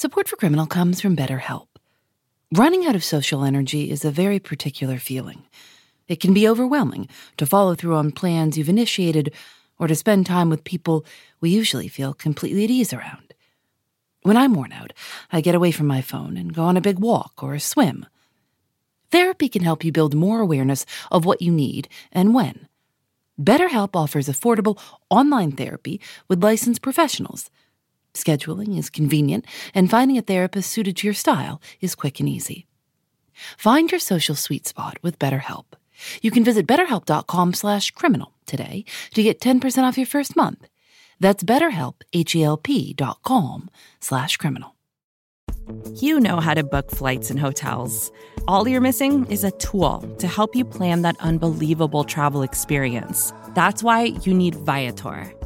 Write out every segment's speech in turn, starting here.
Support for Criminal comes from BetterHelp. Running out of social energy is a very particular feeling. It can be overwhelming to follow through on plans you've initiated or to spend time with people we usually feel completely at ease around. When I'm worn out, I get away from my phone and go on a big walk or a swim. Therapy can help you build more awareness of what you need and when. BetterHelp offers affordable online therapy with licensed professionals. Scheduling is convenient, and finding a therapist suited to your style is quick and easy. Find your social sweet spot with BetterHelp. You can visit betterhelp.com/criminal today to get 10% off your first month. That's betterhelp h-e-l-p dot com slash criminal. You know how to book flights and hotels. All you're missing is a tool to help you plan that unbelievable travel experience. That's why you need Viator.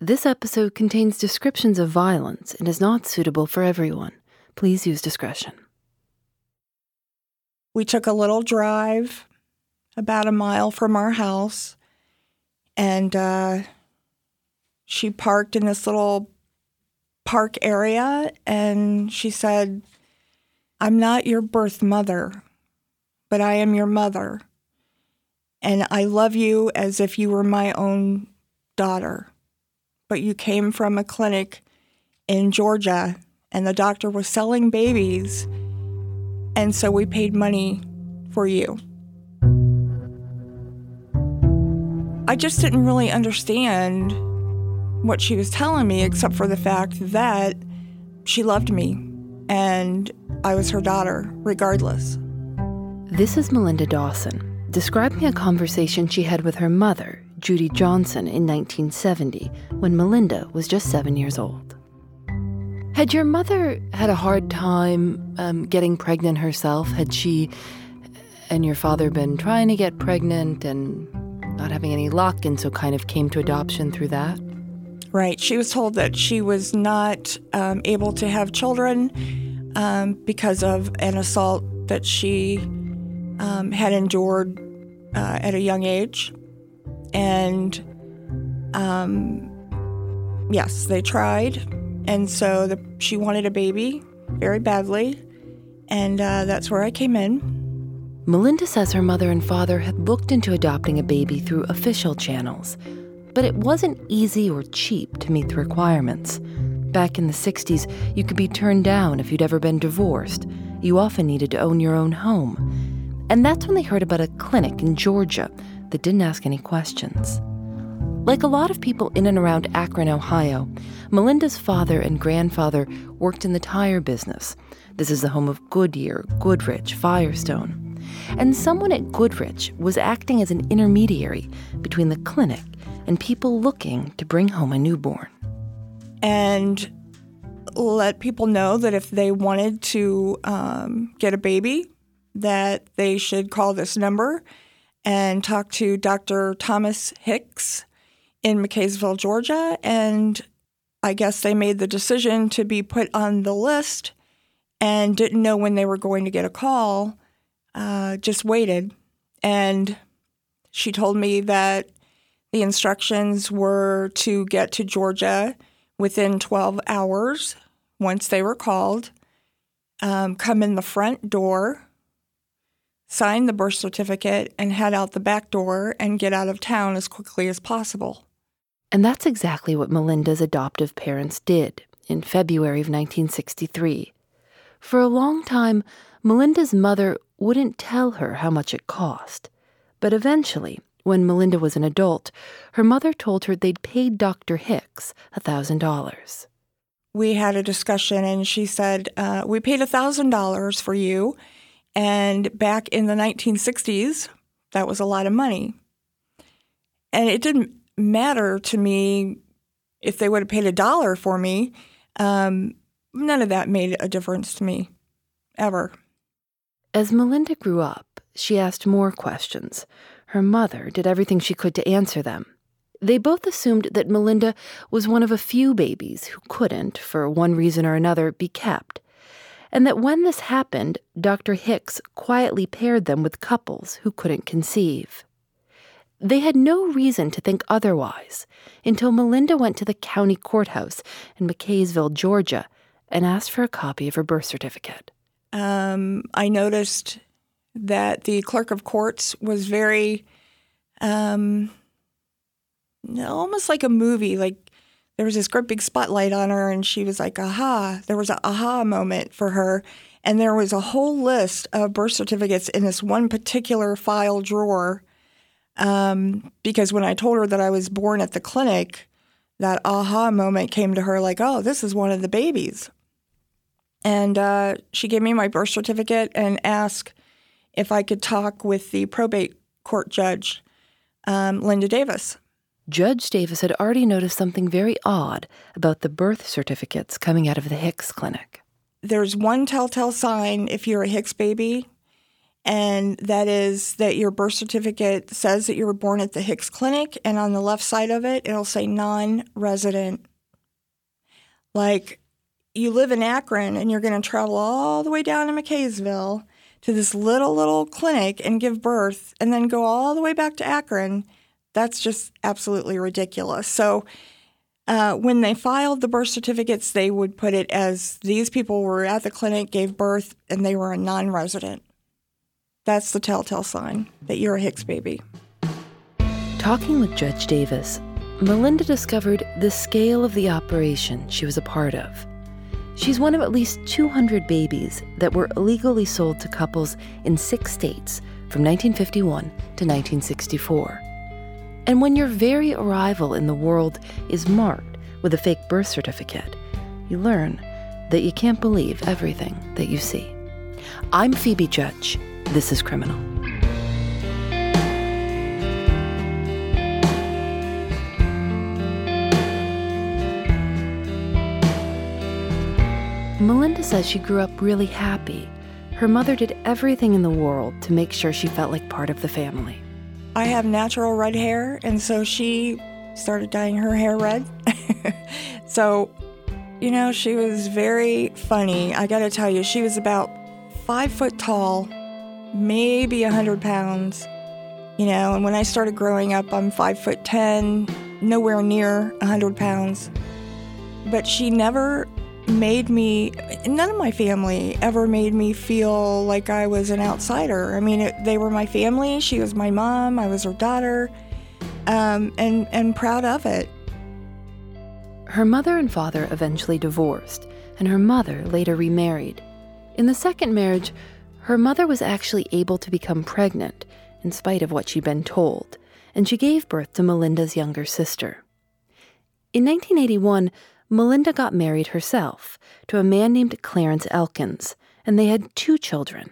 This episode contains descriptions of violence and is not suitable for everyone. Please use discretion. We took a little drive about a mile from our house, and uh, she parked in this little park area, and she said, I'm not your birth mother, but I am your mother. And I love you as if you were my own daughter. But you came from a clinic in Georgia, and the doctor was selling babies. And so we paid money for you. I just didn't really understand what she was telling me, except for the fact that she loved me and I was her daughter, regardless. This is Melinda Dawson describing a conversation she had with her mother, Judy Johnson, in 1970 when Melinda was just seven years old. Had your mother had a hard time um, getting pregnant herself? Had she and your father been trying to get pregnant and not having any luck, and so kind of came to adoption through that? Right. She was told that she was not um, able to have children um, because of an assault that she um, had endured uh, at a young age. And um, yes, they tried. And so the, she wanted a baby very badly. And uh, that's where I came in. Melinda says her mother and father had looked into adopting a baby through official channels but it wasn't easy or cheap to meet the requirements. Back in the 60s, you could be turned down if you'd ever been divorced. You often needed to own your own home. And that's when they heard about a clinic in Georgia that didn't ask any questions. Like a lot of people in and around Akron, Ohio, Melinda's father and grandfather worked in the tire business. This is the home of Goodyear, Goodrich, Firestone. And someone at Goodrich was acting as an intermediary between the clinic and people looking to bring home a newborn. And let people know that if they wanted to um, get a baby, that they should call this number and talked to Dr. Thomas Hicks in McCaysville, Georgia. And I guess they made the decision to be put on the list and didn't know when they were going to get a call, uh, just waited. And she told me that the instructions were to get to Georgia within 12 hours once they were called, um, come in the front door, sign the birth certificate, and head out the back door and get out of town as quickly as possible. And that's exactly what Melinda's adoptive parents did in February of 1963. For a long time, Melinda's mother wouldn't tell her how much it cost. But eventually, when Melinda was an adult, her mother told her they'd paid Dr. Hicks $1,000. We had a discussion, and she said, uh, We paid $1,000 for you. And back in the 1960s, that was a lot of money. And it didn't matter to me if they would have paid a dollar for me. Um, none of that made a difference to me, ever. As Melinda grew up, she asked more questions. Her mother did everything she could to answer them. They both assumed that Melinda was one of a few babies who couldn't, for one reason or another, be kept, and that when this happened, Dr. Hicks quietly paired them with couples who couldn't conceive. They had no reason to think otherwise until Melinda went to the county courthouse in McCaysville, Georgia, and asked for a copy of her birth certificate. Um, I noticed that the clerk of courts was very, um, almost like a movie. Like there was this great big spotlight on her, and she was like, aha. There was an aha moment for her. And there was a whole list of birth certificates in this one particular file drawer. Um, because when I told her that I was born at the clinic, that aha moment came to her like, oh, this is one of the babies. And uh, she gave me my birth certificate and asked if I could talk with the probate court judge, um, Linda Davis. Judge Davis had already noticed something very odd about the birth certificates coming out of the Hicks clinic. There's one telltale sign if you're a Hicks baby, and that is that your birth certificate says that you were born at the Hicks clinic, and on the left side of it, it'll say non resident. Like you live in Akron and you're going to travel all the way down to McCaysville to this little, little clinic and give birth and then go all the way back to Akron, that's just absolutely ridiculous. So, uh, when they filed the birth certificates, they would put it as these people were at the clinic, gave birth, and they were a non resident. That's the telltale sign that you're a Hicks baby. Talking with Judge Davis, Melinda discovered the scale of the operation she was a part of. She's one of at least 200 babies that were illegally sold to couples in six states from 1951 to 1964. And when your very arrival in the world is marked with a fake birth certificate, you learn that you can't believe everything that you see. I'm Phoebe Judge. This is Criminal. Melinda says she grew up really happy. Her mother did everything in the world to make sure she felt like part of the family. I have natural red hair, and so she started dyeing her hair red. so, you know, she was very funny. I got to tell you, she was about five foot tall, maybe a hundred pounds. You know, and when I started growing up, I'm five foot ten, nowhere near a hundred pounds. But she never made me, none of my family ever made me feel like I was an outsider. I mean, it, they were my family. She was my mom, I was her daughter, um, and, and proud of it. Her mother and father eventually divorced, and her mother later remarried. In the second marriage, her mother was actually able to become pregnant, in spite of what she'd been told, and she gave birth to Melinda's younger sister. In 1981, Melinda got married herself to a man named Clarence Elkins, and they had two children.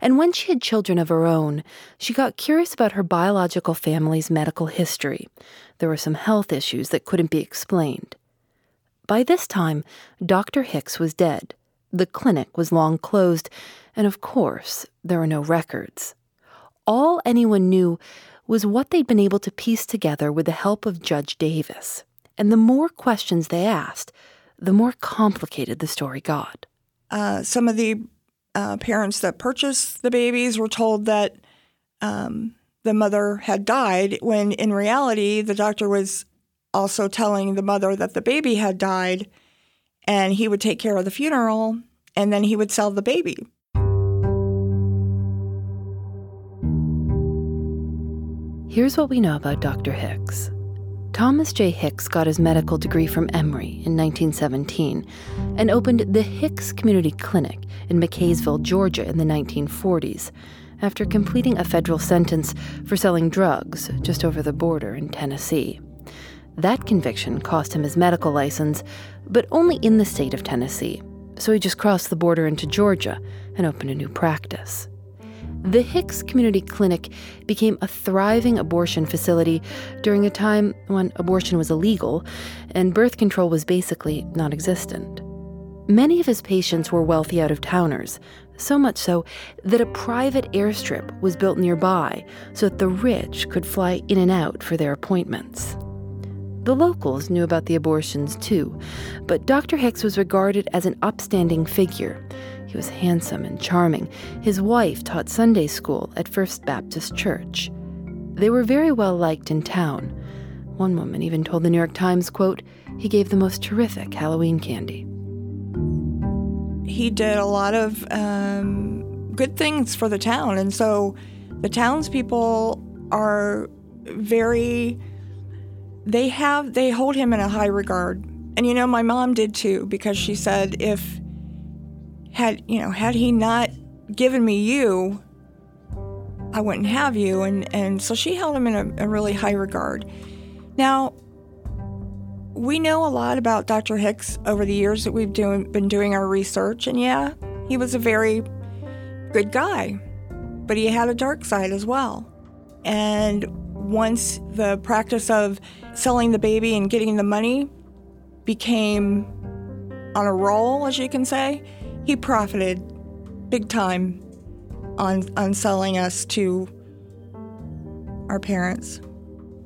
And when she had children of her own, she got curious about her biological family's medical history. There were some health issues that couldn't be explained. By this time, Dr. Hicks was dead. The clinic was long closed, and of course, there were no records. All anyone knew was what they'd been able to piece together with the help of Judge Davis. And the more questions they asked, the more complicated the story got. Uh, some of the uh, parents that purchased the babies were told that um, the mother had died, when in reality, the doctor was also telling the mother that the baby had died and he would take care of the funeral and then he would sell the baby. Here's what we know about Dr. Hicks. Thomas J. Hicks got his medical degree from Emory in 1917 and opened the Hicks Community Clinic in McCaysville, Georgia in the 1940s after completing a federal sentence for selling drugs just over the border in Tennessee. That conviction cost him his medical license, but only in the state of Tennessee, so he just crossed the border into Georgia and opened a new practice. The Hicks Community Clinic became a thriving abortion facility during a time when abortion was illegal and birth control was basically non existent. Many of his patients were wealthy out of towners, so much so that a private airstrip was built nearby so that the rich could fly in and out for their appointments. The locals knew about the abortions too, but Dr. Hicks was regarded as an upstanding figure. He was handsome and charming. His wife taught Sunday school at First Baptist Church. They were very well liked in town. One woman even told the New York Times, quote, he gave the most terrific Halloween candy. He did a lot of um, good things for the town, and so the townspeople are very they have they hold him in a high regard. And you know, my mom did too because she said if had you know had he not given me you, I wouldn't have you. And and so she held him in a, a really high regard. Now we know a lot about Dr. Hicks over the years that we've doing, been doing our research, and yeah, he was a very good guy, but he had a dark side as well. And once the practice of selling the baby and getting the money became on a roll, as you can say, he profited big time on, on selling us to our parents.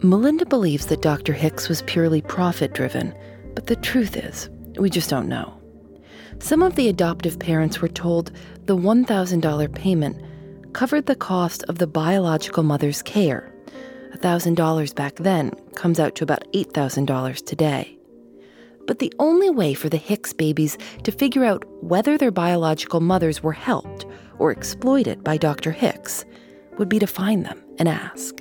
Melinda believes that Dr. Hicks was purely profit driven, but the truth is, we just don't know. Some of the adoptive parents were told the $1,000 payment covered the cost of the biological mother's care $1,000 back then comes out to about $8,000 today. But the only way for the Hicks babies to figure out whether their biological mothers were helped or exploited by Dr. Hicks would be to find them and ask.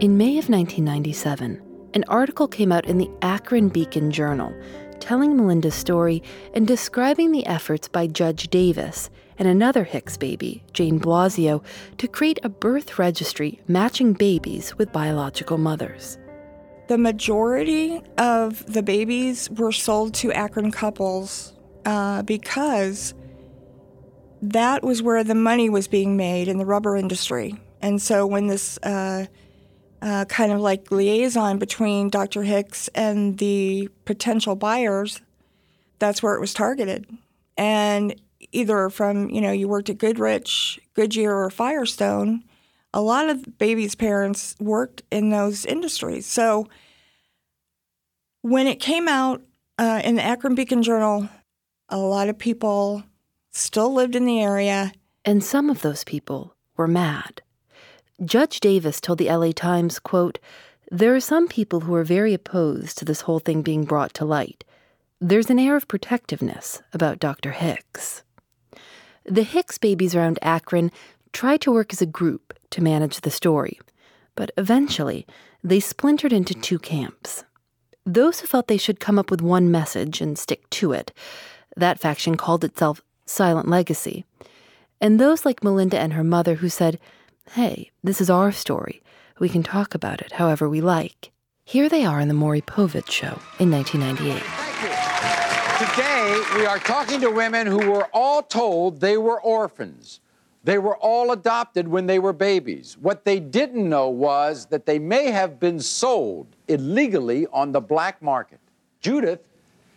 In May of 1997, an article came out in the Akron Beacon Journal telling Melinda's story and describing the efforts by Judge Davis and another Hicks baby, Jane Blasio, to create a birth registry matching babies with biological mothers. The majority of the babies were sold to Akron couples uh, because that was where the money was being made in the rubber industry. And so when this uh, uh, kind of like liaison between Dr. Hicks and the potential buyers, that's where it was targeted. And either from, you know, you worked at Goodrich, Goodyear, or Firestone, a lot of babies' parents worked in those industries. So when it came out uh, in the Akron Beacon Journal, a lot of people still lived in the area. And some of those people were mad. Judge Davis told the LA Times, quote, There are some people who are very opposed to this whole thing being brought to light. There's an air of protectiveness about Dr. Hicks. The Hicks babies around Akron tried to work as a group to manage the story, but eventually they splintered into two camps. Those who felt they should come up with one message and stick to it, that faction called itself Silent Legacy, and those like Melinda and her mother who said, Hey, this is our story. We can talk about it however we like. Here they are in the Maury Povich show in 1998. Today, we are talking to women who were all told they were orphans. They were all adopted when they were babies. What they didn't know was that they may have been sold illegally on the black market. Judith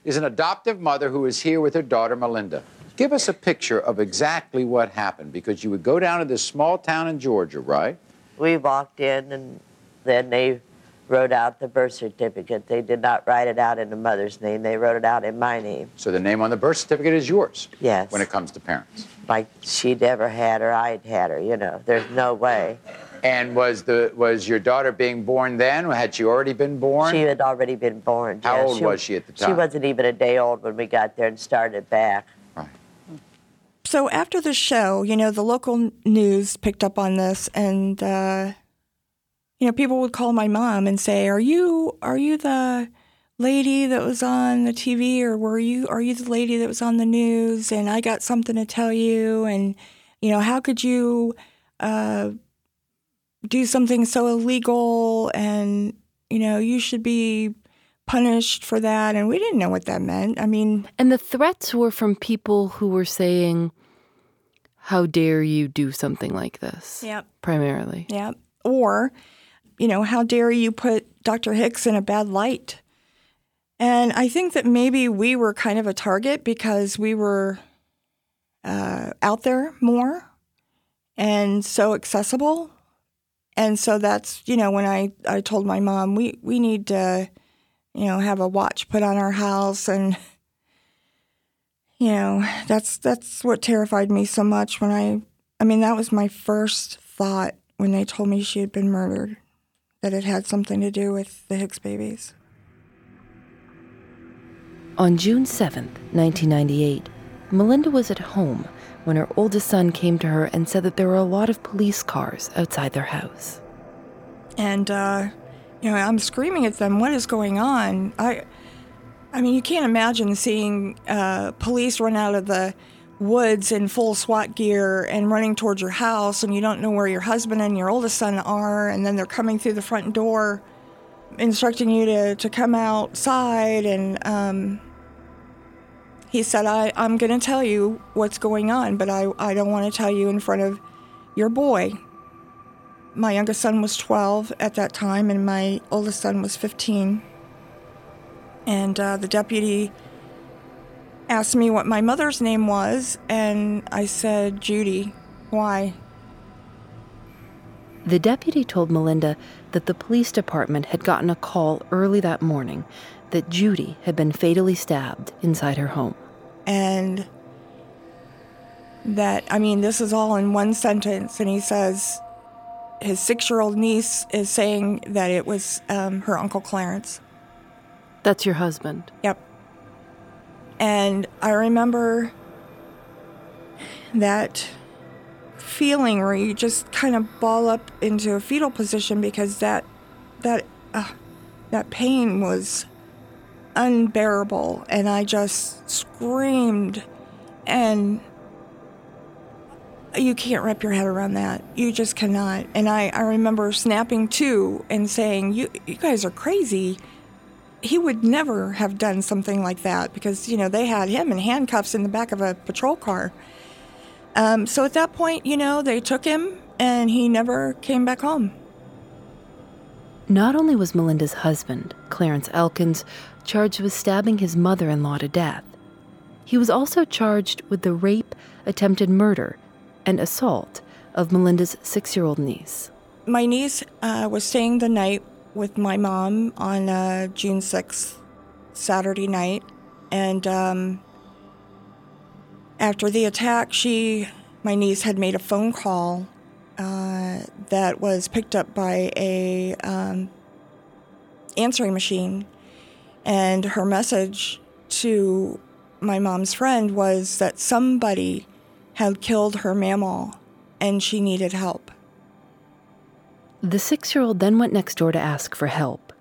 is an adoptive mother who is here with her daughter, Melinda. Give us a picture of exactly what happened because you would go down to this small town in Georgia, right? We walked in and then they wrote out the birth certificate. They did not write it out in the mother's name. They wrote it out in my name. So the name on the birth certificate is yours? Yes. When it comes to parents? Like she'd ever had her, I'd had her, you know. There's no way. And was the was your daughter being born then? Or had she already been born? She had already been born. How yeah. old she, was she at the time? She wasn't even a day old when we got there and started back. Right. So after the show, you know, the local news picked up on this and uh, you know, people would call my mom and say, "Are you are you the lady that was on the TV, or were you are you the lady that was on the news?" And I got something to tell you, and you know, how could you uh, do something so illegal? And you know, you should be punished for that. And we didn't know what that meant. I mean, and the threats were from people who were saying, "How dare you do something like this?" Yep. Primarily. Yep. Or you know, how dare you put Dr. Hicks in a bad light? And I think that maybe we were kind of a target because we were uh, out there more and so accessible. And so that's, you know, when I, I told my mom, we, we need to, you know, have a watch put on our house and, you know, that's that's what terrified me so much when I I mean, that was my first thought when they told me she had been murdered, that it had something to do with the Hicks babies. On June 7th, 1998, Melinda was at home when her oldest son came to her and said that there were a lot of police cars outside their house. And, uh, you know, I'm screaming at them, what is going on? I, I mean, you can't imagine seeing uh, police run out of the woods in full SWAT gear and running towards your house, and you don't know where your husband and your oldest son are, and then they're coming through the front door, instructing you to, to come outside. And um, he said, I, I'm going to tell you what's going on, but I, I don't want to tell you in front of your boy. My youngest son was 12 at that time, and my oldest son was 15. And uh, the deputy asked me what my mother's name was, and I said, Judy. Why? The deputy told Melinda that the police department had gotten a call early that morning that Judy had been fatally stabbed inside her home. And that, I mean, this is all in one sentence, and he says his six year old niece is saying that it was um, her Uncle Clarence. That's your husband? Yep. And I remember that feeling where you just kind of ball up into a fetal position because that that uh, that pain was unbearable and I just screamed and you can't wrap your head around that. You just cannot. And I, I remember snapping to and saying, You you guys are crazy he would never have done something like that because you know they had him in handcuffs in the back of a patrol car. Um, so at that point, you know, they took him and he never came back home. Not only was Melinda's husband, Clarence Elkins, charged with stabbing his mother in law to death, he was also charged with the rape, attempted murder, and assault of Melinda's six year old niece. My niece uh, was staying the night with my mom on uh, June 6th, Saturday night. And um, after the attack, she, my niece, had made a phone call uh, that was picked up by a um, answering machine. And her message to my mom's friend was that somebody had killed her Mamaw, and she needed help. The six year old then went next door to ask for help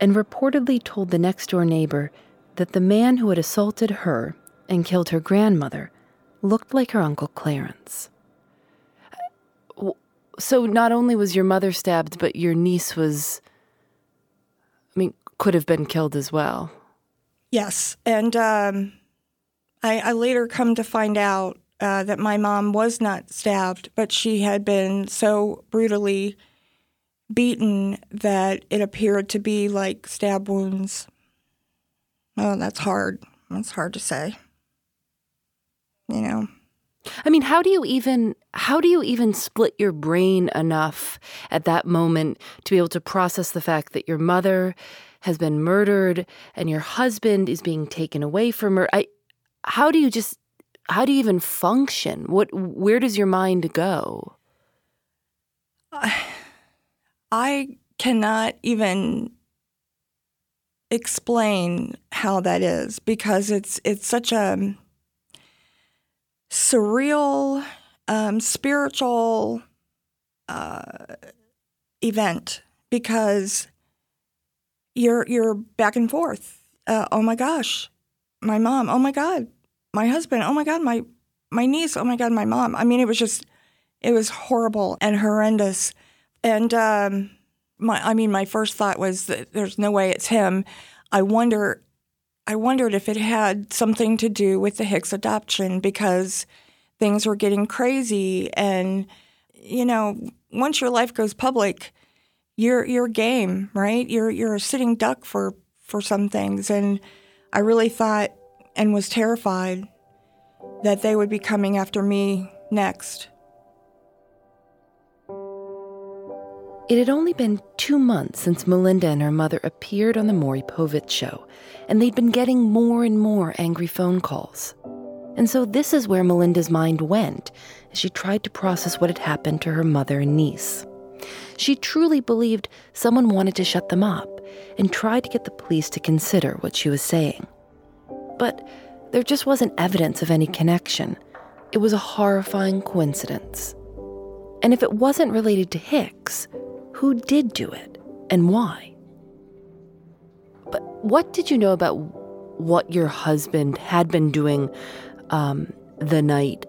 and reportedly told the next door neighbor that the man who had assaulted her and killed her grandmother looked like her Uncle Clarence. So not only was your mother stabbed, but your niece was, I mean, could have been killed as well. Yes. And um, I, I, later come to find out uh, that my mom was not stabbed, but she had been so brutally beaten that it appeared to be like stab wounds. Oh, that's hard. That's hard to say. You know. I mean, how do you even how do you even split your brain enough at that moment to be able to process the fact that your mother has been murdered and your husband is being taken away from her? I how do you just how do you even function? What where does your mind go? Uh, I cannot even explain how that is because it's it's such a surreal, um, spiritual uh, event because you're you're back and forth. Uh, oh my gosh, my mom. Oh my god, my husband. Oh my god, my my niece. Oh my god, my mom. I mean, it was just it was horrible and horrendous. And um, my, I mean, my first thought was that there's no way it's him. I wonder, I wondered if it had something to do with the Hicks adoption because things were getting crazy, and you know, once your life goes public, you're you're game, right? You're you're a sitting duck for for some things. And I really thought and was terrified that they would be coming after me next. It had only been two months since Melinda and her mother appeared on the Maury Povich show, and they'd been getting more and more angry phone calls. And so this is where Melinda's mind went as she tried to process what had happened to her mother and niece. She truly believed someone wanted to shut them up and tried to get the police to consider what she was saying. But there just wasn't evidence of any connection. It was a horrifying coincidence. And if it wasn't related to Hicks, who did do it and why? But what did you know about what your husband had been doing um, the night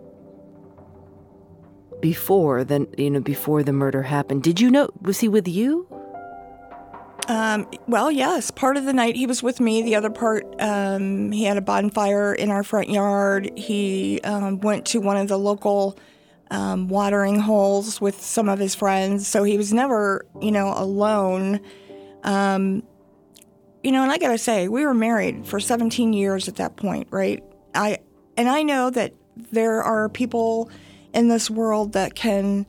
before the you know before the murder happened? Did you know was he with you? Um, well, yes. Part of the night he was with me. The other part, um, he had a bonfire in our front yard. He um, went to one of the local um, watering holes with some of his friends. So he was never, you know, alone. Um, you know, and I gotta say, we were married for 17 years at that point, right? I and I know that there are people in this world that can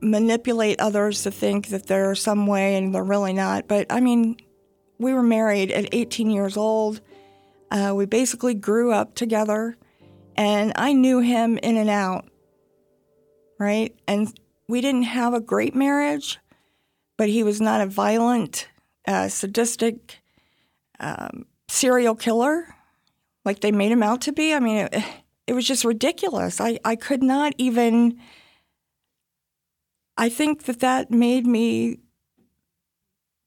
manipulate others to think that they're some way and they're really not. But I mean, we were married at 18 years old. Uh, we basically grew up together, and I knew him in and out right? And we didn't have a great marriage, but he was not a violent, uh, sadistic um, serial killer like they made him out to be. I mean, it, it was just ridiculous. I, I could not even. I think that that made me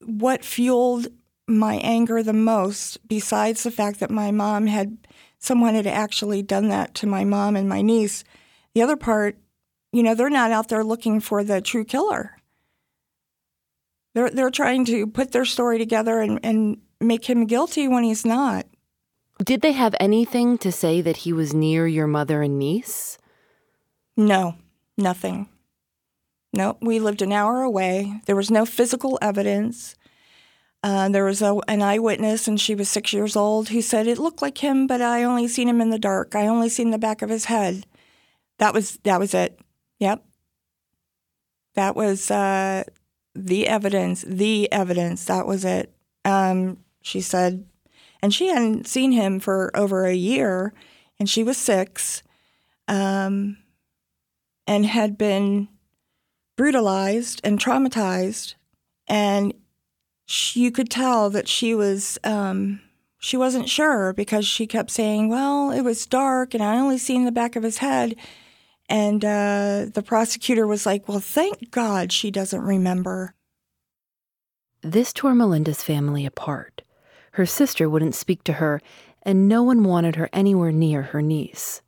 what fueled my anger the most, besides the fact that my mom had someone had actually done that to my mom and my niece. The other part you know, they're not out there looking for the true killer. They're they're trying to put their story together and, and make him guilty when he's not. Did they have anything to say that he was near your mother and niece? No, nothing. No, we lived an hour away. There was no physical evidence. Uh, there was a, an eyewitness, and she was six years old, who said it looked like him, but I only seen him in the dark. I only seen the back of his head. That was that was it. Yep. That was uh, the evidence, the evidence. That was it. Um, she said, and she hadn't seen him for over a year, and she was six, um, and had been brutalized and traumatized, and she, you could tell that she was um, she wasn't sure because she kept saying, "Well, it was dark, and I only seen the back of his head." And uh, the prosecutor was like, Well, thank God she doesn't remember. This tore Melinda's family apart. Her sister wouldn't speak to her, and no one wanted her anywhere near her niece.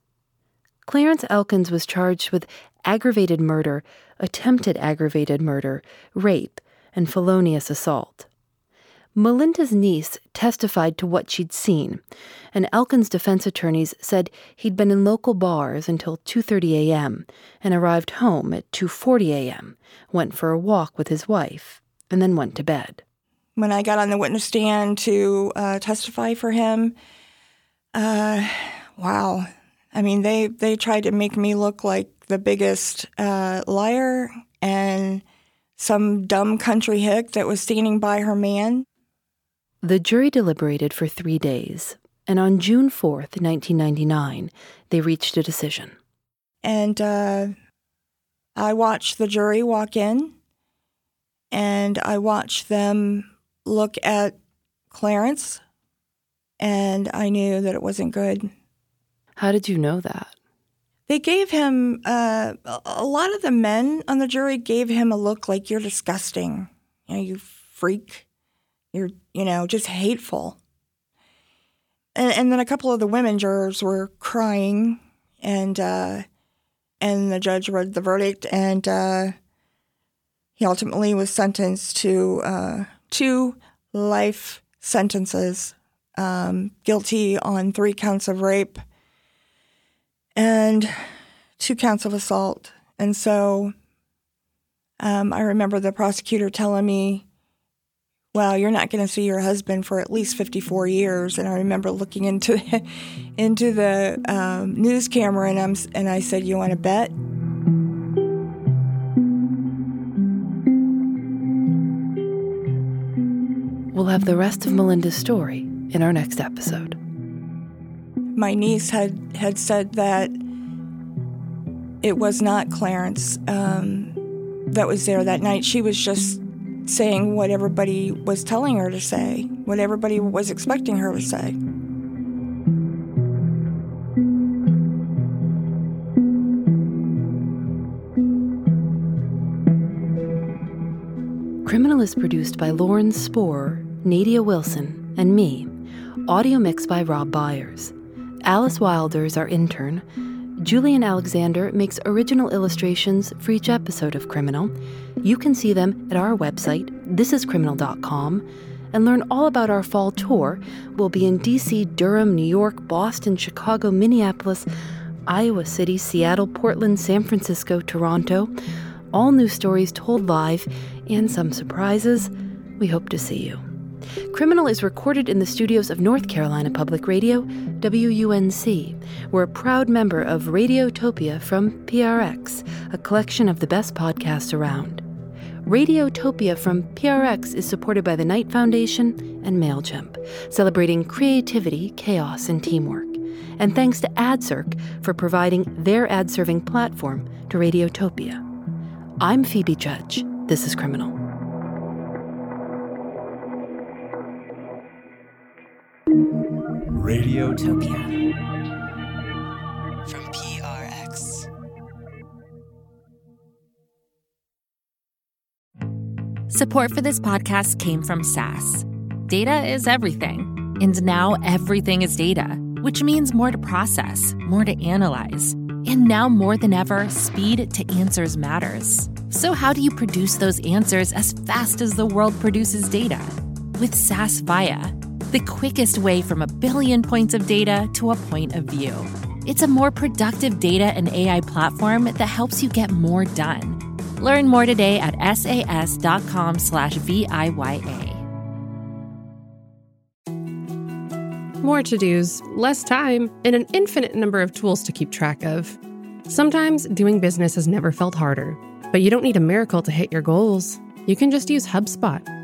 Clarence Elkins was charged with aggravated murder, attempted aggravated murder, rape, and felonious assault. Melinda's niece testified to what she'd seen, and Elkin's defense attorneys said he'd been in local bars until 2:30 a.m. and arrived home at 2:40 a.m., went for a walk with his wife, and then went to bed. When I got on the witness stand to uh, testify for him, uh, wow. I mean, they, they tried to make me look like the biggest uh, liar and some dumb country hick that was standing by her man. The jury deliberated for three days, and on June 4th, 1999, they reached a decision. And uh, I watched the jury walk in, and I watched them look at Clarence, and I knew that it wasn't good. How did you know that? They gave him, uh, a lot of the men on the jury gave him a look like, you're disgusting. You know, you freak. You're, you know, just hateful. And, and then a couple of the women jurors were crying, and uh, and the judge read the verdict, and uh, he ultimately was sentenced to uh, two life sentences, um, guilty on three counts of rape and two counts of assault. And so um, I remember the prosecutor telling me well, you're not going to see your husband for at least 54 years. And I remember looking into into the um, news camera, and I'm and I said, "You want to bet?" We'll have the rest of Melinda's story in our next episode. My niece had had said that it was not Clarence um, that was there that night. She was just saying what everybody was telling her to say, what everybody was expecting her to say. Criminal is produced by Lauren Spohr, Nadia Wilson, and me. Audio mixed by Rob Byers. Alice Wilder is our intern. Julian Alexander makes original illustrations for each episode of Criminal. You can see them at our website, thisiscriminal.com, and learn all about our fall tour. We'll be in DC, Durham, New York, Boston, Chicago, Minneapolis, Iowa City, Seattle, Portland, San Francisco, Toronto. All new stories told live and some surprises. We hope to see you. Criminal is recorded in the studios of North Carolina Public Radio, WUNC. We're a proud member of Radiotopia from PRX, a collection of the best podcasts around. Radiotopia from PRX is supported by the Knight Foundation and MailChimp, celebrating creativity, chaos, and teamwork. And thanks to AdCirc for providing their ad serving platform to Radiotopia. I'm Phoebe Judge. This is Criminal. Radiotopia from PRX. Support for this podcast came from SAS. Data is everything, and now everything is data, which means more to process, more to analyze. And now more than ever, speed to answers matters. So, how do you produce those answers as fast as the world produces data? With SAS Viya the quickest way from a billion points of data to a point of view. It's a more productive data and AI platform that helps you get more done. Learn more today at sas.com slash VIYA. More to dos, less time, and an infinite number of tools to keep track of. Sometimes doing business has never felt harder, but you don't need a miracle to hit your goals you can just use HubSpot